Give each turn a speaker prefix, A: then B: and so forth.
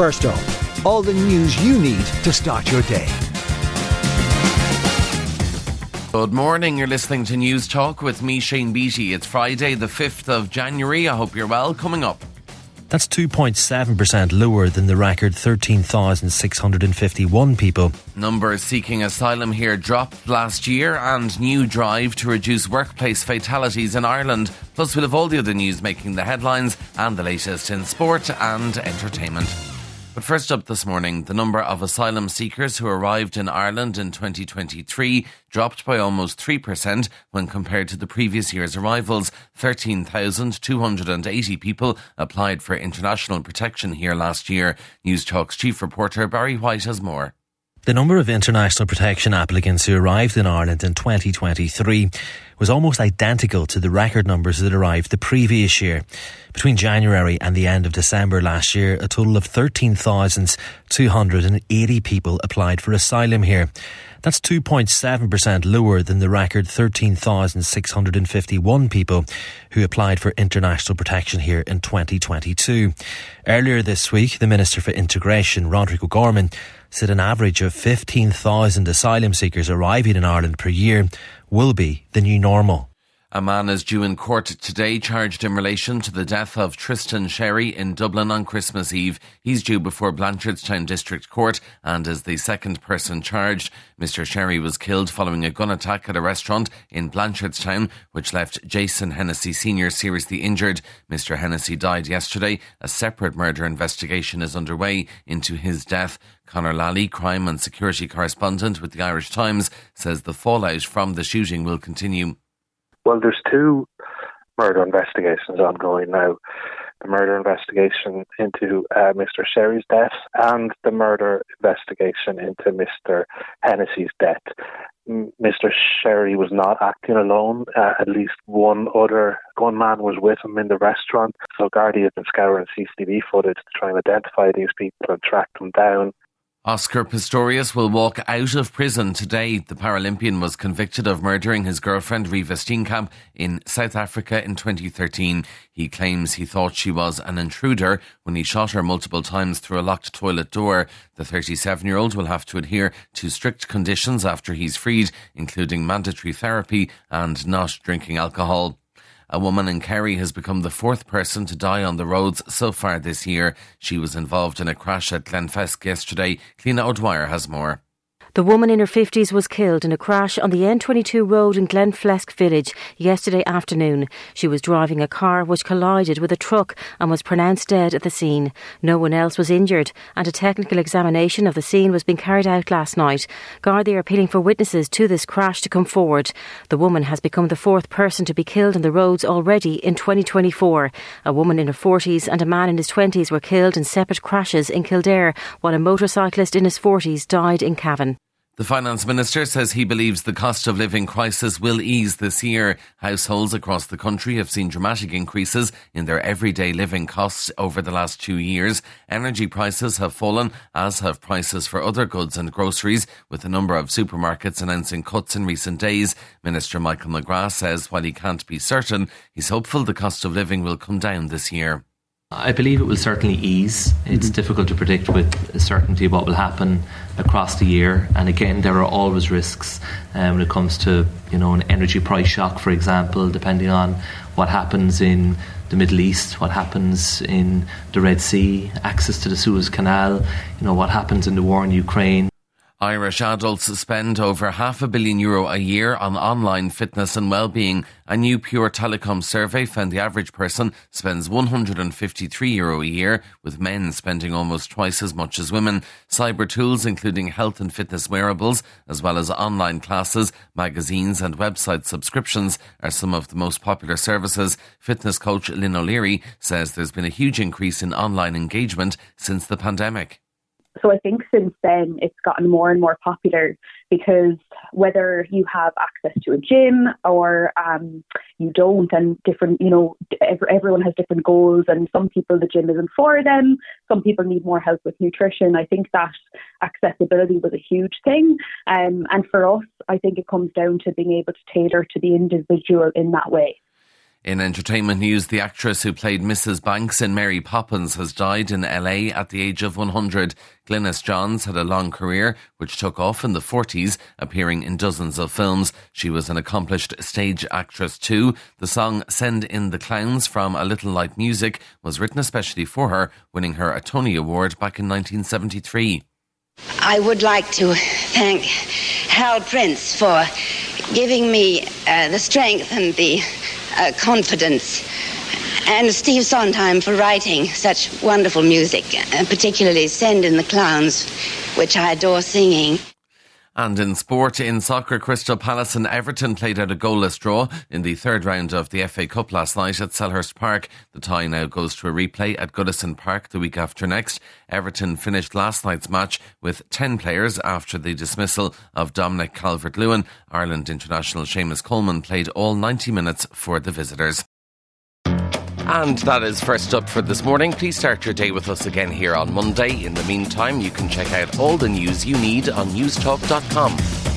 A: First up, all the news you need to start your day.
B: Good morning. You're listening to Newstalk with me, Shane Beatty. It's Friday, the 5th of January. I hope you're well. Coming up.
C: That's 2.7% lower than the record 13,651 people.
B: Numbers seeking asylum here dropped last year, and new drive to reduce workplace fatalities in Ireland. Plus, we'll have all the other news making the headlines and the latest in sport and entertainment. But first up this morning, the number of asylum seekers who arrived in Ireland in 2023 dropped by almost 3% when compared to the previous year's arrivals. 13,280 people applied for international protection here last year. Newstalk's chief reporter Barry White has more.
C: The number of international protection applicants who arrived in Ireland in 2023 was almost identical to the record numbers that arrived the previous year. Between January and the end of December last year, a total of 13,280 people applied for asylum here. That's 2.7% lower than the record 13,651 people who applied for international protection here in 2022. Earlier this week, the Minister for Integration, Roderick O'Gorman, said an average of 15,000 asylum seekers arriving in Ireland per year will be the new normal.
B: A man is due in court today charged in relation to the death of Tristan Sherry in Dublin on Christmas Eve. He's due before Blanchardstown District Court and is the second person charged. Mr. Sherry was killed following a gun attack at a restaurant in Blanchardstown, which left Jason Hennessy Sr. seriously injured. Mr. Hennessy died yesterday. A separate murder investigation is underway into his death. Conor Lally, crime and security correspondent with the Irish Times, says the fallout from the shooting will continue.
D: Well, there's two murder investigations ongoing now. The murder investigation into uh, Mr. Sherry's death and the murder investigation into Mr. Hennessy's death. Mr. Sherry was not acting alone. Uh, at least one other gunman was with him in the restaurant. So Gardaí have been scouring CCTV footage to try and identify these people and track them down.
B: Oscar Pistorius will walk out of prison today. The Paralympian was convicted of murdering his girlfriend Reeva Steenkamp in South Africa in 2013. He claims he thought she was an intruder when he shot her multiple times through a locked toilet door. The 37 year old will have to adhere to strict conditions after he's freed, including mandatory therapy and not drinking alcohol. A woman in Kerry has become the fourth person to die on the roads so far this year. She was involved in a crash at Glenflesk yesterday. Cliona O'Dwyer has more.
E: The woman in her 50s was killed in a crash on the N22 road in Glenflesk village yesterday afternoon. She was driving a car which collided with a truck and was pronounced dead at the scene. No one else was injured, and a technical examination of the scene was being carried out last night. Gardaí are appealing for witnesses to this crash to come forward. The woman has become the fourth person to be killed on the roads already in 2024. A woman in her 40s and a man in his 20s were killed in separate crashes in Kildare, while a motorcyclist in his 40s died in Cavan.
B: The finance minister says he believes the cost of living crisis will ease this year. Households across the country have seen dramatic increases in their everyday living costs over the last two years. Energy prices have fallen, as have prices for other goods and groceries, with a number of supermarkets announcing cuts in recent days. Minister Michael McGrath says while he can't be certain, he's hopeful the cost of living will come down this year.
F: I believe it will certainly ease. It's mm-hmm. difficult to predict with certainty what will happen across the year, and again, there are always risks um, when it comes to you know an energy price shock, for example, depending on what happens in the Middle East, what happens in the Red Sea, access to the Suez Canal, you know what happens in the war in Ukraine.
B: Irish adults spend over half a billion euro a year on online fitness and well-being. A new Pure Telecom survey found the average person spends 153 euro a year, with men spending almost twice as much as women. Cyber tools, including health and fitness wearables, as well as online classes, magazines and website subscriptions are some of the most popular services. Fitness coach Lynn O'Leary says there's been a huge increase in online engagement since the pandemic.
G: So I think since then it's gotten more and more popular because whether you have access to a gym or um, you don't, and different, you know, everyone has different goals, and some people the gym isn't for them. Some people need more help with nutrition. I think that accessibility was a huge thing, um, and for us, I think it comes down to being able to tailor to the individual in that way.
B: In entertainment news, the actress who played Mrs. Banks in Mary Poppins has died in LA at the age of 100. Glynis Johns had a long career, which took off in the 40s, appearing in dozens of films. She was an accomplished stage actress too. The song Send in the Clowns from A Little Night Music was written especially for her, winning her a Tony Award back in 1973.
H: I would like to thank Hal Prince for giving me uh, the strength and the uh, confidence. And Steve Sondheim for writing such wonderful music, uh, particularly Send in the Clowns, which I adore singing.
B: And in sport, in soccer, Crystal Palace and Everton played out a goalless draw in the third round of the FA Cup last night at Selhurst Park. The tie now goes to a replay at Goodison Park the week after next. Everton finished last night's match with 10 players after the dismissal of Dominic Calvert-Lewin. Ireland international Seamus Coleman played all 90 minutes for the visitors. And that is first up for this morning. Please start your day with us again here on Monday. In the meantime, you can check out all the news you need on newstalk.com.